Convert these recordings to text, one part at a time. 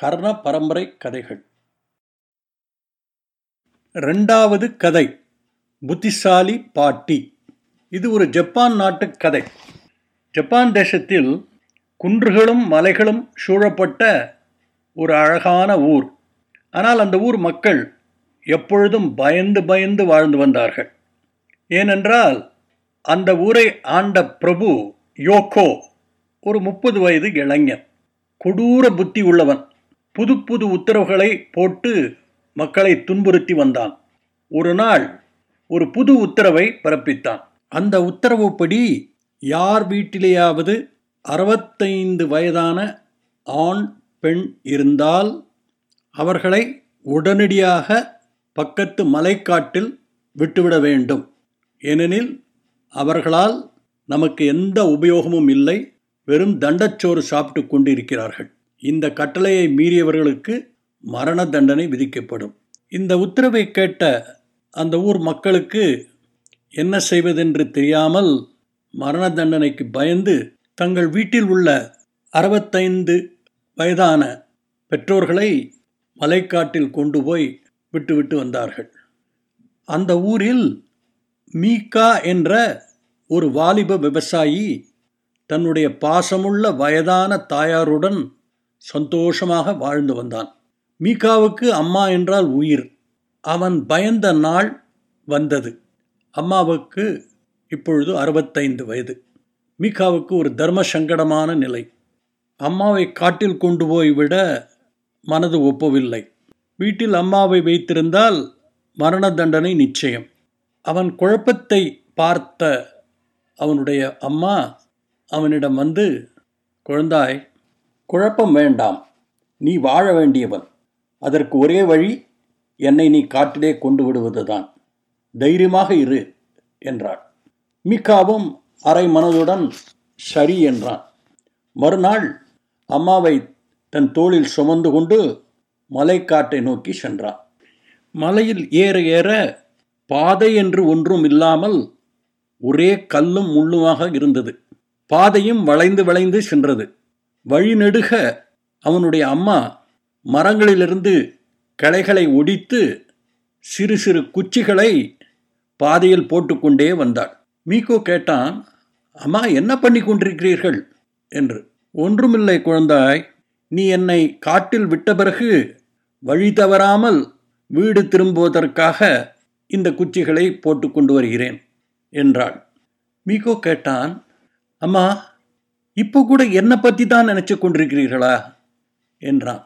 கர்ண பரம்பரை கதைகள் ரெண்டாவது கதை புத்திசாலி பாட்டி. இது ஒரு ஜப்பான் நாட்டு கதை. ஜப்பான் தேசத்தில் குன்றுகளும் மலைகளும் சூழப்பட்ட ஒரு அழகான ஊர். ஆனால் அந்த ஊர் மக்கள் எப்பொழுதும் பயந்து பயந்து வாழ்ந்து வந்தார்கள். ஏனென்றால் அந்த ஊரை ஆண்ட பிரபு யோகோ ஒரு முப்பது வயது இளைஞன். கொடூர புத்தி உள்ளவன். புது புது உத்தரவுகளை போட்டு மக்களை துன்புறுத்தி வந்தான். ஒரு நாள் ஒரு புது உத்தரவை பிறப்பித்தான். அந்த உத்தரவுப்படி யார் வீட்டிலேயாவது அறுபத்தைந்து வயதான ஆண் பெண் இருந்தால் அவர்களை உடனடியாக பக்கத்து மலைக்காட்டில் விட்டுவிட வேண்டும். ஏனெனில் அவர்களால் நமக்கு எந்த உபயோகமும் இல்லை. வெறும் தண்டச்சோறு சாப்பிட்டு கொண்டிருக்கிறார்கள். இந்த கட்டளையை மீறியவர்களுக்கு மரண தண்டனை விதிக்கப்படும். இந்த உத்தரவை கேட்ட அந்த ஊர் மக்களுக்கு என்ன செய்வதென்று தெரியாமல் மரண தண்டனைக்கு பயந்து தங்கள் வீட்டில் உள்ள அறுபத்தைந்து வயதான பெற்றோர்களை மலைக்காட்டில் கொண்டு போய் விட்டுவிட்டு வந்தார்கள். அந்த ஊரில் மீகா என்ற ஒரு வாலிப விவசாயி தன்னுடைய பாசமுள்ள வயதான தாயாருடன் சந்தோஷமாக வாழ்ந்து வந்தான். மீகாவுக்கு அம்மா என்றால் உயிர். அவன் பயந்த நாள் வந்தது. அம்மாவுக்கு இப்பொழுது அறுபத்தைந்து வயது. மீகாவுக்கு ஒரு தர்ம சங்கடமான நிலை. அம்மாவை காட்டில் கொண்டு போய் விட மனது ஒப்பவில்லை. வீட்டில் அம்மாவை வைத்திருந்தால் மரண தண்டனை நிச்சயம். அவன் குழப்பத்தை பார்த்த அவனுடைய அம்மா அவனிடம் வந்து குழந்தாய் குழப்பம் வேண்டாம். நீ வாழ வேண்டியவன். அதற்கு ஒரே வழி என்னை நீ காட்டிலே கொண்டு விடுவதுதான். தைரியமாக இரு என்றாள். மிக்காவும் அரை மனதுடன் சரி என்றான். மறுநாள் அம்மாவை தன் தோளில் சுமந்து கொண்டு மலைக்காட்டை நோக்கி சென்றான். மலையில் ஏற ஏற பாதை என்று ஒன்றும் இல்லாமல் ஒரே கல்லும் முள்ளுமாக இருந்தது. பாதையும் வளைந்து வளைந்து சென்றது. வழிநெடுக அவனுடைய அம்மா மரங்களிலிருந்து களைகளை ஒடித்து சிறு சிறு குச்சிகளை பாதையில் போட்டுக்கொண்டே வந்தாள். மீகோ கேட்டான் அம்மா என்ன பண்ணி கொண்டிருக்கிறீர்கள்? என்று. ஒன்றுமில்லை குழந்தாய் நீ என்னை காட்டில் விட்ட பிறகு வழி தவறாமல் வீடு திரும்புவதற்காக இந்த குச்சிகளை போட்டு கொண்டு வருகிறேன் என்றாள். மீகோ கேட்டான் அம்மா இப்போ கூட என்னை பற்றி தான் நினச்சி கொண்டிருக்கிறீர்களா? என்றான்.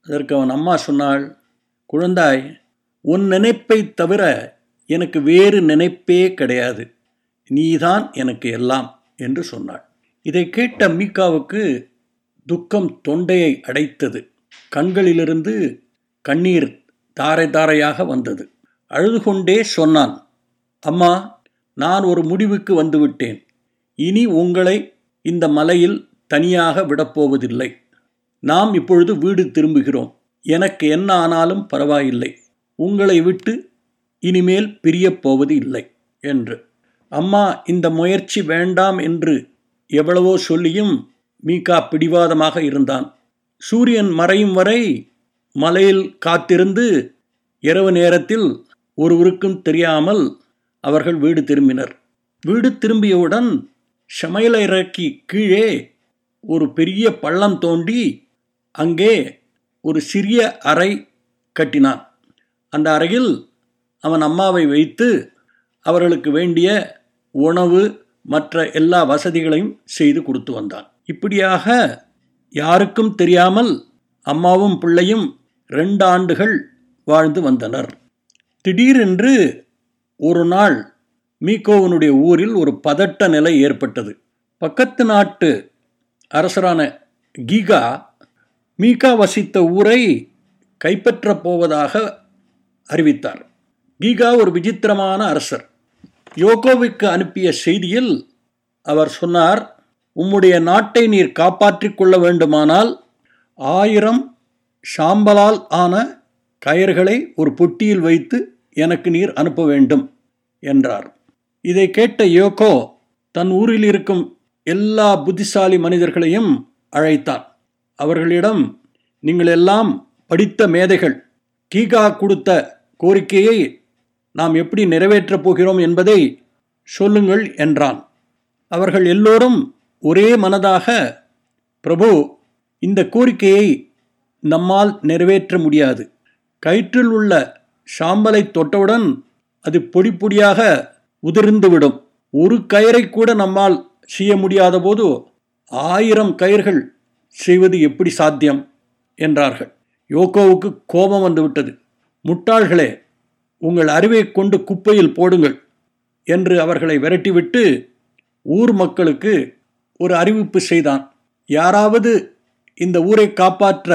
அதற்கு அவன் அம்மா சொன்னாள் குழந்தாய் உன் நினைப்பை தவிர எனக்கு வேறு நினைப்பே கிடையாது. நீதான் எனக்கு எல்லாம் என்று சொன்னாள். இதை கேட்ட மீகாவுக்கு துக்கம் தொண்டையை அடைத்தது. கண்களிலிருந்து கண்ணீர் தாரை தாரையாக வந்தது. அழுது கொண்டே சொன்னான் அம்மா நான் ஒரு முடிவுக்கு வந்துவிட்டேன். இனி உங்களை இந்த மலையில் தனியாக விடப்போவதில்லை. நாம் இப்பொழுது வீடு திரும்புகிறோம். எனக்கு என்ன ஆனாலும் பரவாயில்லை. உங்களை விட்டு இனிமேல் பிரியப் போவது இல்லை என்று. அம்மா இந்த முயற்சி வேண்டாம் என்று எவ்வளவோ சொல்லியும் மீகா பிடிவாதமாக இருந்தான். சூரியன் மறையும் வரை மலையில் காத்திருந்து இரவு நேரத்தில் ஒருவருக்கும் தெரியாமல் அவர்கள் வீடு திரும்பினர். வீடு திரும்பியவுடன் சமையலை இறக்கி கீழே ஒரு பெரிய பள்ளம் தோண்டி அங்கே ஒரு சிறிய அறை கட்டினான். அந்த அறையில் அவன் அம்மாவை வைத்து அவர்களுக்கு வேண்டிய உணவு மற்ற எல்லா வசதிகளையும் செய்து கொடுத்து வந்தான். இப்படியாக யாருக்கும் தெரியாமல் அம்மாவும் பிள்ளையும் ரெண்டு ஆண்டுகள் வாழ்ந்து வந்தனர். திடீரென்று ஒரு நாள் மீகோவனுடைய ஊரில் ஒரு பதட்ட நிலை ஏற்பட்டது. பக்கத்து நாட்டு அரசரான கீகா மீகா வசித்த ஊரை கைப்பற்றப் போவதாக அறிவித்தார். கீகா ஒரு விசித்திரமான அரசர். யோகோவுக்கு அனுப்பிய செய்தியில் அவர் சொன்னார் உம்முடைய நாட்டை நீர் காப்பாற்றிக் கொள்ள வேண்டுமானால் ஆயிரம் ஷாம்பலால் ஆன கயர்களை ஒரு பொட்டியில் வைத்து எனக்கு நீர் அனுப்ப வேண்டும் என்றார். இதை கேட்ட யோகோ தன் ஊரில் இருக்கும் எல்லா புத்திசாலி மனிதர்களையும் அழைத்தார். அவர்களிடம் நீங்கள் எல்லாம் படித்த மேதைகள் கீகா கொடுத்த கோரிக்கையை நாம் எப்படி நிறைவேற்றப் போகிறோம் என்பதை சொல்லுங்கள் என்றான். அவர்கள் எல்லோரும் ஒரே மனதாக பிரபு இந்த கோரிக்கையை நம்மால் நிறைவேற்ற முடியாது. கயிற்றில் உள்ள சாம்பலை தொட்டவுடன் அது பொடி பொடியாக உதிர்ந்துவிடும் ஒரு கயிறை கூட நம்மால் செய்ய முடியாத போது ஆயிரம் கயிர்கள் செய்வது எப்படி சாத்தியம்? என்றார்கள். யோகோவுக்கு கோபம் வந்துவிட்டது முட்டாள்களே உங்கள் அறிவை கொண்டு குப்பையில் போடுங்கள் என்று அவர்களை விரட்டிவிட்டு ஊர் மக்களுக்கு ஒரு அறிவிப்பு செய்தான். யாராவது இந்த ஊரை காப்பாற்ற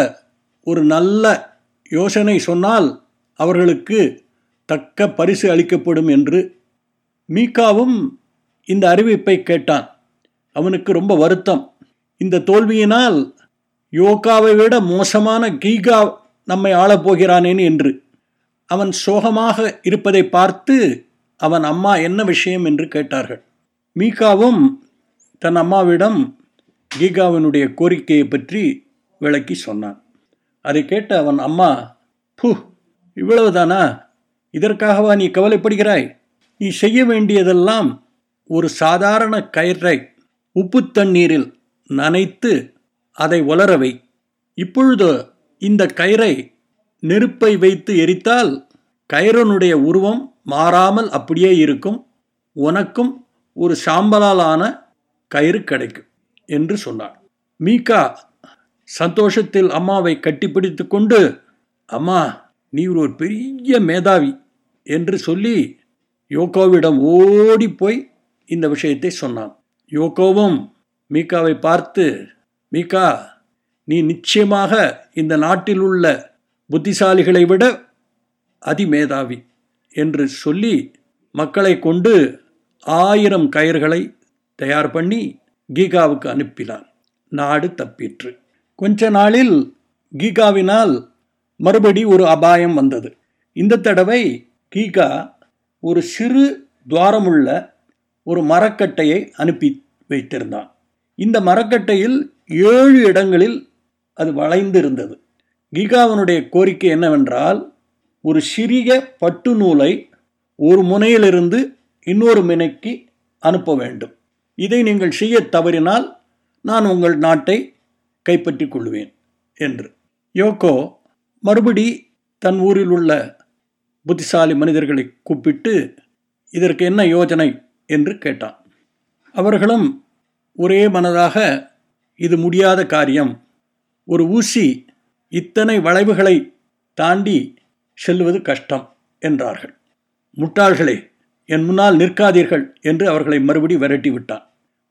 ஒரு நல்ல யோசனை சொன்னால் அவர்களுக்கு தக்க பரிசு அளிக்கப்படும் என்று மீகாவும் இந்த அறிவிப்பை கேட்டான். அவனுக்கு ரொம்ப வருத்தம். இந்த தோல்வியினால் யோகாவை விட மோசமான கீகா நம்மை ஆளப்போகிறானேன் என்று. அவன் சோகமாக இருப்பதை பார்த்து அவன் அம்மா என்ன விஷயம் என்று கேட்டார்கள். மீகாவும் தன் அம்மாவிடம் கீகாவினுடைய கோரிக்கையை பற்றி விளக்கி சொன்னான். அதை கேட்ட அவன் அம்மா பூ இவ்வளவுதானா? இதற்காகவா நீ கவலைப்படுகிறாய்? நீ செய்ய வேண்டியதெல்லாம் ஒரு சாதாரண கயிறை உப்பு தண்ணீரில் நனைத்து அதை உலரவை இப்பொழுது இந்த கயிறை நெருப்பை வைத்து எரித்தால் கயிறனுடைய உருவம் மாறாமல் அப்படியே இருக்கும். உனக்கும் ஒரு சாம்பலாலான கயிறு கிடைக்கும் என்று சொன்னார் மீகா சந்தோஷத்தில் அம்மாவை கட்டிப்பிடித்து கொண்டு அம்மா நீ ஒரு பெரிய மேதாவி என்று சொல்லி யோகோவிடம் ஓடி போய் இந்த விஷயத்தை சொன்னான். யோகோவும் மீகாவை பார்த்து மீகா நீ நிச்சயமாக இந்த நாட்டில் உள்ள புத்திசாலிகளை விட அதிமேதாவி என்று சொல்லி மக்களை கொண்டு ஆயிரம் கயிர்களை தயார் பண்ணி கீகாவுக்கு அனுப்பினான். நாடு தப்பிற்று. கொஞ்ச நாளில் கீகாவினால் மறுபடி ஒரு அபாயம் வந்தது. இந்த தடவை கீகா ஒரு சிறு துவாரமுள்ள ஒரு மரக்கட்டையை அனுப்பி வைத்திருந்தான். இந்த மரக்கட்டையில் ஏழு இடங்களில் அது வளைந்திருந்தது. கீகாவனுடைய கோரிக்கை என்னவென்றால் ஒரு சிறிய பட்டு நூலை ஒரு முனையிலிருந்து இன்னொரு முனைக்கு அனுப்ப வேண்டும். இதை நீங்கள் செய்ய தவறினால் நான் உங்கள் நாட்டை கைப்பற்றிக் கொள்வேன் என்று. யோகோ மறுபடி தன் ஊரில் உள்ள புத்திசாலி மனிதர்களை கூப்பிட்டு இதற்கு என்ன யோஜனை? என்று கேட்டான். அவர்களும் ஒரே மனதாக இது முடியாத காரியம். ஒரு ஊசி இத்தனை வளைவுகளை தாண்டி செல்வது கஷ்டம் என்றார்கள். முட்டாள்களே என் முன்னால் நிற்காதீர்கள் என்று அவர்களை மறுபடி விரட்டி விட்டான்.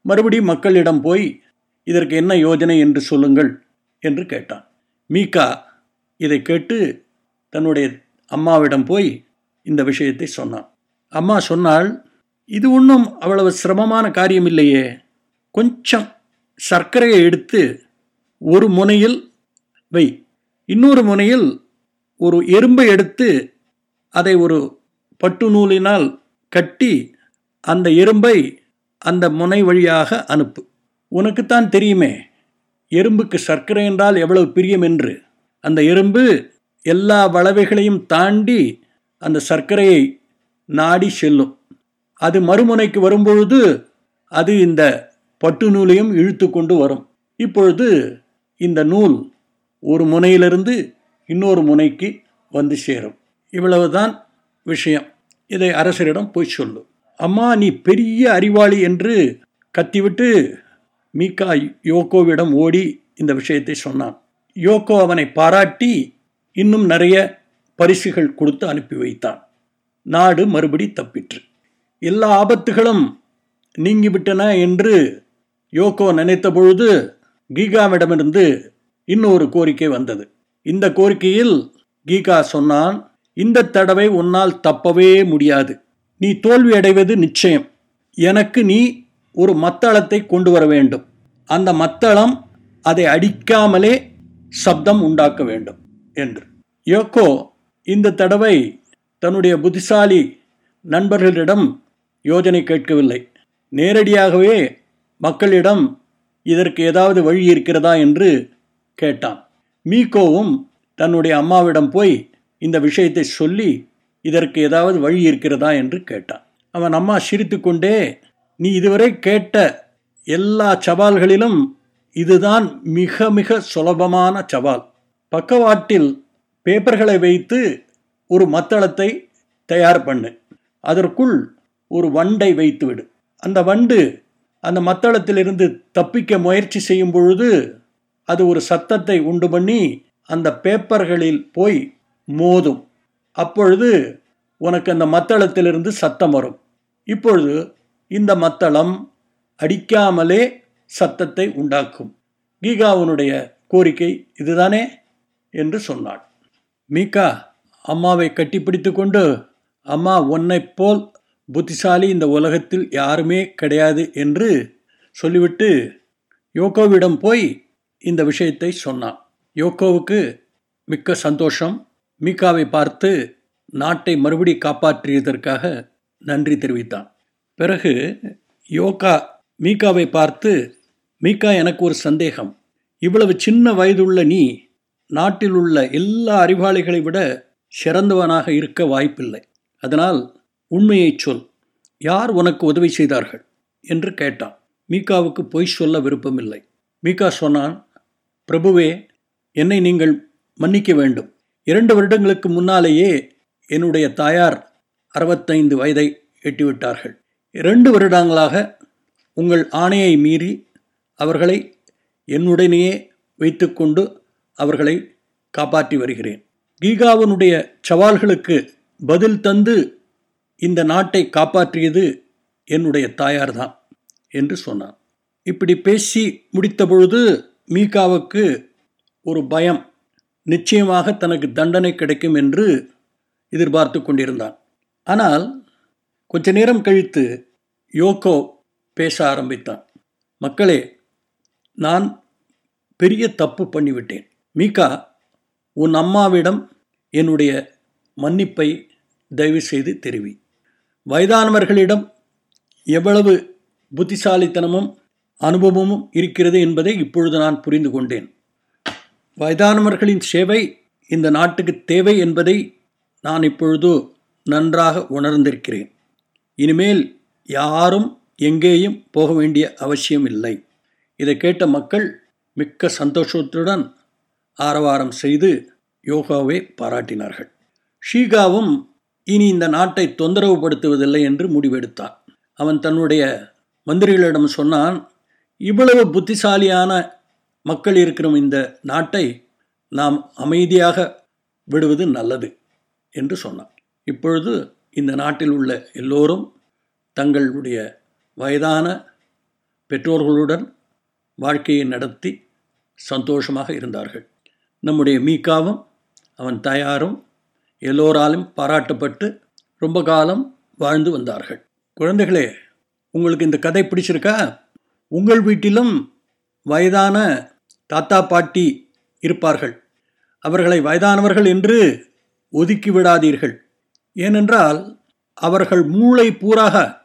மறுபடி மக்களிடம் போய் இதற்கு என்ன யோஜனை என்று சொல்லுங்கள் என்று கேட்டான். மீகா இதை கேட்டு தன்னுடைய அம்மாவிடம் போய் இந்த விஷயத்தை சொன்னான். அம்மா சொன்னால் இது ஒன்றும் அவ்வளவு சிரமமான காரியம் இல்லையே கொஞ்சம் சர்க்கரையை எடுத்து ஒரு முனையில் வை. இன்னொரு முனையில் ஒரு எறும்பை எடுத்து அதை ஒரு பட்டு நூலினால் கட்டி அந்த எறும்பை அந்த முனை வழியாக அனுப்பு. உனக்குத்தான் தெரியுமே எறும்புக்கு சர்க்கரை என்றால் எவ்வளவு பிரியம் என்று. அந்த எறும்பு எல்லா வளவைகளையும் தாண்டி அந்த சர்க்கரையை நாடி செல்லும். அது மறுமுனைக்கு வரும்பொழுது அது இந்த பட்டு நூலையும் இழுத்து கொண்டு வரும். இப்பொழுது இந்த நூல் ஒரு முனையிலிருந்து இன்னொரு முனைக்கு வந்து சேரும். இவ்வளவுதான் விஷயம். இதை அரசரிடம் போய் சொல்லு. அம்மா நீ பெரிய அறிவாளி என்று கத்திவிட்டு மீகா யோகோவிடம் ஓடி இந்த விஷயத்தை சொன்னான். யோகோ அவனை பாராட்டி இன்னும் நிறைய பரிசுகள் கொடுத்து அனுப்பி வைத்தான். நாடு மறுபடி தப்பிற்று. எல்லா ஆபத்துகளும் நீங்கிவிட்டன என்று யோகோ நினைத்த பொழுது கீகாவிடமிருந்து இன்னொரு கோரிக்கை வந்தது. இந்த கோரிக்கையில் கீகா சொன்னான் இந்த தடவை உன்னால் தப்பவே முடியாது. நீ தோல்வி அடைவது நிச்சயம். எனக்கு நீ ஒரு மத்தளத்தை கொண்டு வர வேண்டும். அந்த மத்தளம் அதை அடிக்காமலே சப்தம் உண்டாக்க வேண்டும். என்று. யோக்கோ இந்த தடவை தன்னுடைய புத்திசாலி நண்பர்களிடம் யோஜனை கேட்கவில்லை. நேரடியாகவே மக்களிடம் இதற்கு ஏதாவது வழி இருக்கிறதா என்று கேட்டான். மீகோவும் தன்னுடைய அம்மாவிடம் போய் இந்த விஷயத்தை சொல்லி இதற்கு ஏதாவது வழி இருக்கிறதா என்று கேட்டான். அவன் அம்மா சிரித்துக்கொண்டே நீ இதுவரை கேட்ட எல்லா சவால்களிலும் இதுதான் மிக மிக சுலபமான சவால். பக்கவாட்டில் பேப்பர்களை வைத்து ஒரு மத்தளத்தை தயார் பண்ணு. அதற்குள் ஒரு வண்டை வைத்துவிடு. அந்த வண்டு அந்த மத்தளத்திலிருந்து தப்பிக்க முயற்சி செய்யும் பொழுது அது ஒரு சத்தத்தை உண்டு பண்ணி அந்த பேப்பர்களில் போய் மோதும். அப்பொழுது உனக்கு அந்த மத்தளத்திலிருந்து சத்தம் வரும். இப்பொழுது இந்த மத்தளம் அடிக்காமலே சத்தத்தை உண்டாக்கும். கீகாவுனுடைய கோரிக்கை இதுதானே? என்று சொன்னாள். மீகா அம்மாவை கட்டிப்பிடித்து கொண்டு அம்மா உன்னைப் போல் புத்திசாலி இந்த உலகத்தில் யாருமே கிடையாது என்று சொல்லிவிட்டு யோகோவிடம் போய் இந்த விஷயத்தை சொன்னான். யோகோவுக்கு மிக்க சந்தோஷம். மீகாவை பார்த்து நாட்டை மறுபடி காப்பாற்றியதற்காக நன்றி தெரிவித்தான். பிறகு யோகா மீகாவை பார்த்து மீகா எனக்கு ஒரு சந்தேகம். இவ்வளவு சின்ன வயதுள்ள நீ நாட்டில் உள்ள எல்லா அறிவாளிகளை விட சிறந்தவனாக இருக்க வாய்ப்பில்லை. அதனால் உண்மையை சொல். யார் உனக்கு உதவி செய்தார்கள்? என்று கேட்டான். மீகாவுக்கு பொய் சொல்ல விருப்பமில்லை. மீகா சொன்னான் பிரபுவே என்னை நீங்கள் மன்னிக்க வேண்டும். இரண்டு வருடங்களுக்கு முன்னாலேயே என்னுடைய தாயார் அறுபத்தைந்து வயதை எட்டிவிட்டார்கள். இரண்டு வருடங்களாக உங்கள் ஆணையை மீறி அவர்களை என்னுடனேயே வைத்துக்கொண்டு அவர்களை காப்பாற்றி வருகிறேன். கீகாவனுடைய சவால்களுக்கு பதில் தந்து இந்த நாட்டை காப்பாற்றியது என்னுடைய தாயார்தான் என்று சொன்னான். இப்படி பேசி முடித்த பொழுது மீகாவுக்கு ஒரு பயம் நிச்சயமாக தனக்கு தண்டனை கிடைக்கும் என்று எதிர்பார்த்து கொண்டிருந்தான். ஆனால் கொஞ்ச நேரம் கழித்து யோகோ பேச ஆரம்பித்தான். மக்களே நான் பெரிய தப்பு பண்ணிவிட்டேன். மீகா உன் அம்மாவிடம் என்னுடைய மன்னிப்பை தயவு செய்து தெரிவி. வயதானவர்களிடம் எவ்வளவு புத்திசாலித்தனமும் அனுபவமும் இருக்கிறது என்பதை இப்பொழுது நான் புரிந்து கொண்டேன். வயதானவர்களின் சேவை இந்த நாட்டுக்கு தேவை என்பதை நான் இப்பொழுது நன்றாக உணர்ந்திருக்கிறேன். இனிமேல் யாரும் எங்கேயும் போக வேண்டிய அவசியம் இல்லை. இதை கேட்ட மக்கள் மிக்க சந்தோஷத்துடன் ஆரவாரம் செய்து யோகாவை பாராட்டினார்கள். ஷீகாவும் இனி இந்த நாட்டை தொந்தரவுபடுத்துவதில்லை என்று முடிவெடுத்தான் அவன் தன்னுடைய மந்திரிகளிடம் சொன்னான் இவ்வளவு புத்திசாலியான மக்கள் இருக்கிற இந்த நாட்டை நாம் அமைதியாக விடுவது நல்லது என்று சொன்னான். இப்பொழுது இந்த நாட்டில் உள்ள எல்லோரும் தங்களுடைய வயதான பெற்றோர்களுடன் வாழ்க்கையை நடத்தி சந்தோஷமாக இருந்தார்கள். நம்முடைய மீக்காவும் அவன் தயாரும் எல்லோராலும் பாராட்டப்பட்டு ரொம்ப காலம் வாழ்ந்து வந்தார்கள். குழந்தைகளே உங்களுக்கு இந்த கதை பிடிச்சிருக்கா? உங்கள் வீட்டிலும் வயதான தாத்தா பாட்டி இருப்பார்கள். அவர்களை வயதானவர்கள் என்று ஒதுக்கி விடாதீர்கள். ஏனென்றால் அவர்கள் மூளை பூராக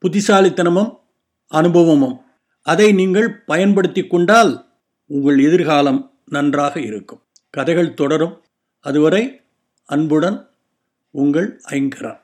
புத்திசாலித்தனமும் அனுபவமும். அதை நீங்கள் பயன்படுத்தி கொண்டால் உங்கள் எதிர்காலம் நன்றாக இருக்கும். கதைகள் தொடரும். அதுவரை அன்புடன் உங்கள் ஐங்கரா.